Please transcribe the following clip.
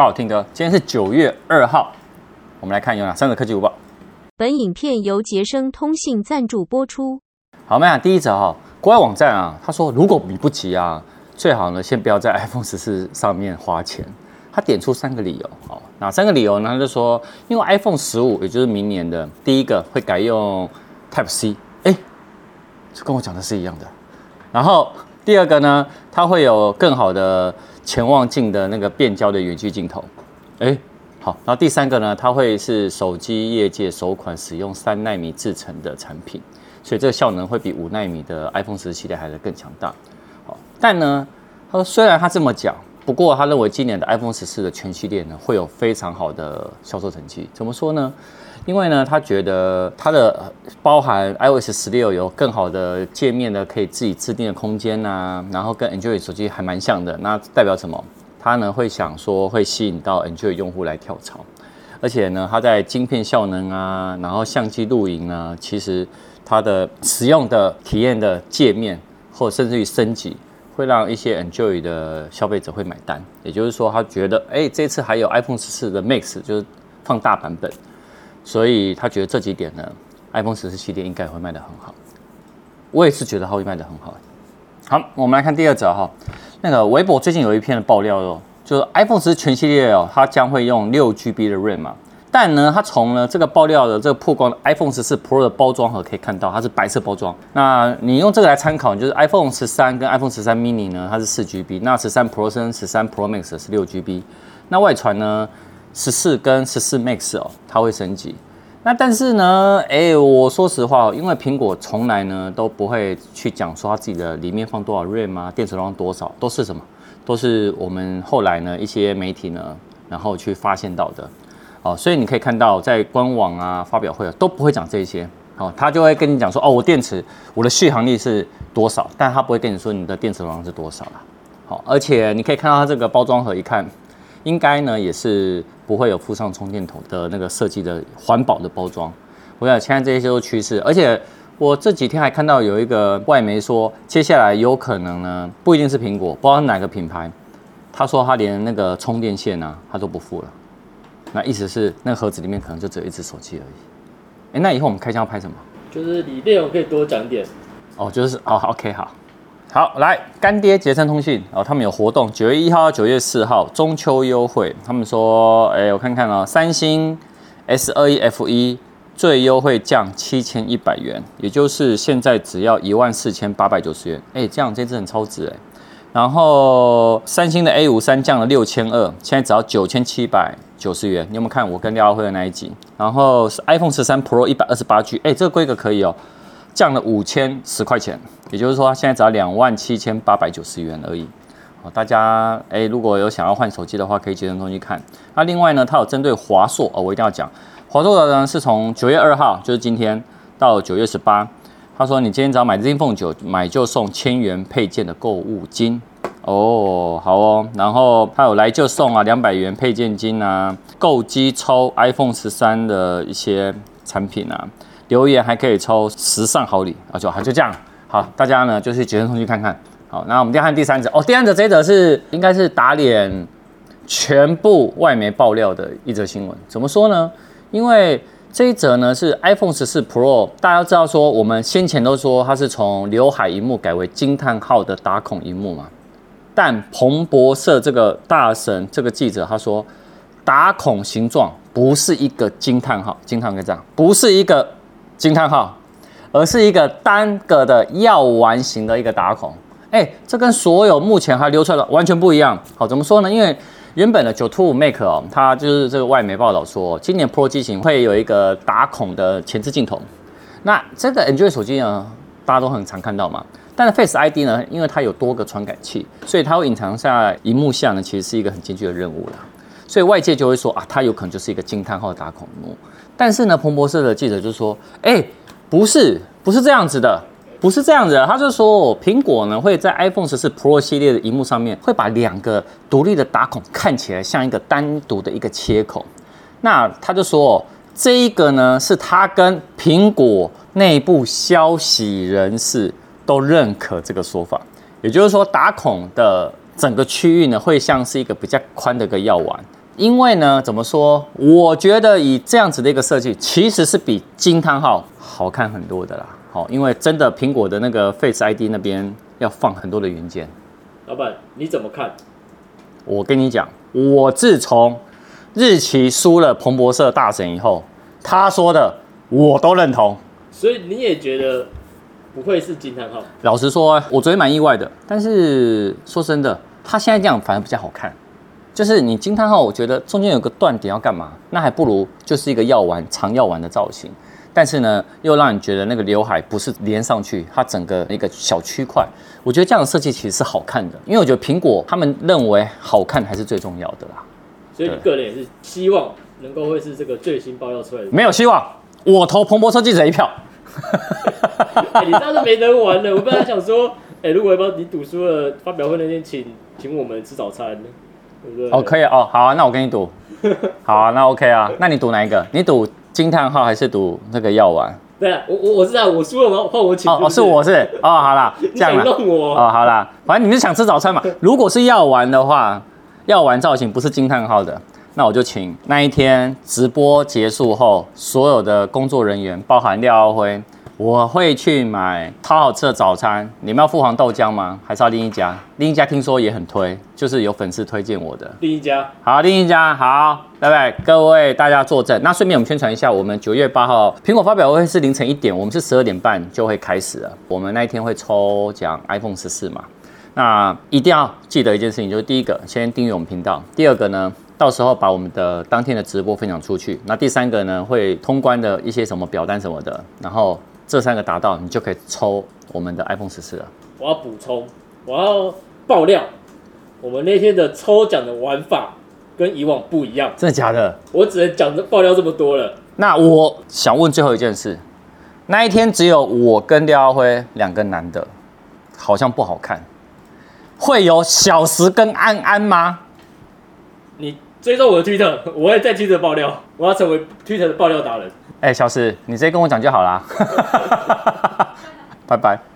大家好，Tim 哥，今天是九月二号，我们来看有哪三个科技午报。本影片由杰生通信赞助播出。好，我们看第一则哈，国外网站啊，他说如果你不急啊，最好呢先不要在 iPhone 十四上面花钱。他点出三个理由，好，哪三个理由呢？他就说，因为 iPhone 十五，也就是明年的第一个会改用 Type C，哎，就跟我讲的是一样的。然后第二个呢，它会有更好的潜望镜的那个变焦的远距镜头，哎，好。然后第三个呢，它会是手机业界首款使用三纳米制成的产品，所以这个效能会比五纳米的 iPhone 十四系列还是更强大。好，但呢，他说虽然他这么讲。不过，他认为今年的 iPhone 十四的全系列呢，会有非常好的销售成绩。怎么说呢？因为呢，他觉得它的包含 iOS 十六有更好的界面的，可以自己制定的空间呐，然后跟 Android 手机还蛮像的。那代表什么？他呢会想说会吸引到 Android 用户来跳槽，而且呢，它在晶片效能啊，然后相机录影啊，其实它的使用的体验的界面，或甚至于升级。会让一些 Enjoy 的消费者会买单，也就是说，他觉得，哎，这次还有 iPhone 十四的 Max，就是放大版本，所以他觉得这几点呢，iPhone 十四系列应该会卖得很好。我也是觉得它会卖得很好。好，我们来看第二则哈，那个微博最近有一篇的爆料哦，就是 iPhone 十四全系列哦，它将会用六 GB 的 RAM 嘛。但呢，它从呢这个爆料的这个曝光的 iPhone 十四 Pro 的包装盒可以看到，它是白色包装。那你用这个来参考，就是 iPhone 十三跟 iPhone 十三 mini 呢，它是四 GB，那十三 Pro 跟十三 Pro Max 是六 GB。那外传呢，十四跟十四 Max 哦，它会升级。那但是呢，哎，我说实话，因为苹果从来呢都不会去讲说它自己的里面放多少 RAM 啊，电池容量多少，都是什么？都是我们后来呢一些媒体呢，然后去发现到的。哦，所以你可以看到，在官网啊、发表会啊，都不会讲这些。哦，他就会跟你讲说，哦，我电池我的续航力是多少，但他不会跟你说你的电池容量是多少啦。好，而且你可以看到它这个包装盒，一看，应该呢也是不会有附上充电头的那个设计的环保的包装。我想现在这些都是趋势，而且我这几天还看到有一个外媒说，接下来有可能呢，不一定是苹果，不知道哪个品牌，他说他连那个充电线啊，他都不付了。那意思是，那个盒子里面可能就只有一只手机而已。哎，那以后我们开箱要拍什么？就是你内容可以多讲点。哦，就是哦，OK，好，好，来，干爹捷森通信哦，他们有活动，九月一号到九月四号中秋优惠。他们说，哎，我看看哦，三星 S 二一 F 一最优惠降七千一百元，也就是现在只要一万四千八百九十元。哎，这样这支很超值哎。然后三星的 A 五三降了六千二，现在只要九千七百九十元。你有没有看我跟廖辉的那一集？然后是 iPhone 十三 Pro 一百二十八 G，哎，这个规格可以哦，降了五千十块钱，也就是说现在只要两万七千八百九十元而已。好，大家哎，如果有想要换手机的话，可以捷成通信看。那另外呢，它有针对华硕哦，我一定要讲，华硕的呢是从九月二号，就是今天到九月十八。他说：“你今天只要买 ZenFone 九买就送千元配件的购物金哦，好哦。然后他有来就送啊，两百元配件金啊，购机抽 iPhone 十三的一些产品啊，留言还可以抽时尚好礼啊，就好就这样。好，大家呢就去捷成通去看看。好，那我们再看第三则哦，第三则这一则是应该是打脸全部外媒爆料的一则新闻。怎么说呢？因为。”这一则呢是 iPhone 十四 Pro，大家知道说我们先前都说它是从刘海萤幕改为惊叹号的打孔萤幕嘛，但彭博社这个大神这个记者他说，打孔形状不是一个惊叹号，惊叹号这样，不是一个惊叹号，而是一个单个的药丸型的一个打孔，哎，这跟所有目前还流出来的完全不一样。好，怎么说呢？因为原本的九 to 五 make 哦，它就是这个外媒报道说，今年 Pro 机型会有一个打孔的前置镜头。那这个 Android 手机呢，大家都很常看到嘛。但是 Face ID 呢，因为它有多个传感器，所以它会隐藏在荧幕下呢，其实是一个很艰巨的任务了。所以外界就会说啊，它有可能就是一个惊叹号打孔幕。但是呢，彭博社的记者就说，哎，不是，不是这样子的。不是这样子的，他就说苹果呢会在 iPhone 十四 Pro 系列的荧幕上面会把两个独立的打孔看起来像一个单独的一个切口。那他就说这一个呢是他跟苹果内部消息人士都认可这个说法，也就是说打孔的整个区域呢会像是一个比较宽的一个药丸。因为呢，怎么说？我觉得以这样子的一个设计，其实是比惊叹号好看很多的啦。好，因为真的苹果的那个 Face ID 那边要放很多的元件。老板，你怎么看？我跟你讲，我自从日期输了彭博社大神以后，他说的我都认同。所以你也觉得不会是惊叹号？老实说，我昨天蛮意外的。但是说真的，他现在这样反而比较好看。就是你惊叹号，我觉得中间有个断点要干嘛？那还不如就是一个药丸长药丸的造型。但是呢，又让你觉得那个刘海不是连上去，它整个一个小区块。我觉得这样的设计其实是好看的，因为我觉得苹果他们认为好看还是最重要的啦。所以你个人也是希望能够会是这个最新爆料出来的？没有希望，我投彭博社记者一票。欸、你这样子没得玩了。我本来想说，哎、欸，如果要不要你赌输了，发表会那天请请我们吃早餐，对不对？哦，可以哦，好啊，那我跟你赌。好啊，那 OK 啊，那你赌哪一个？你赌惊叹号还是赌那个药丸？对啊，我我我知道，我输了吗？换我请。哦，是我是哦，好啦，这样弄我哦，好啦，反正你们是想吃早餐嘛。如果是药丸的话，药丸造型不是惊叹号的，那我就请那一天直播结束后，所有的工作人员，包含廖耀辉。我会去买超好吃的早餐。你们要富皇豆浆吗？还是要另一家？另一家听说也很推，就是有粉丝推荐我的。另一家好，另一家好，拜拜？各位大家坐镇。那顺便我们宣传一下，我们九月八号苹果发表会是凌晨一点，我们是十二点半就会开始了。我们那一天会抽奖 iPhone 十四嘛？那一定要记得一件事情，就是第一个先订阅我们频道，第二个呢，到时候把我们的当天的直播分享出去。那第三个呢，会通关的一些什么表单什么的，然后。这三个达到，你就可以抽我们的 iPhone 十四了。我要补充，我要爆料，我们那天的抽奖的玩法跟以往不一样。真的假的？我只能讲这爆料这么多了。那我想问最后一件事，那一天只有我跟廖耀辉两个男的，好像不好看。会有小石跟安安吗？你追踪我的 Twitter，我会在 Twitter 爆料，我要成为 Twitter 的爆料达人。哎、小石，你直接跟我讲就好啦。拜拜。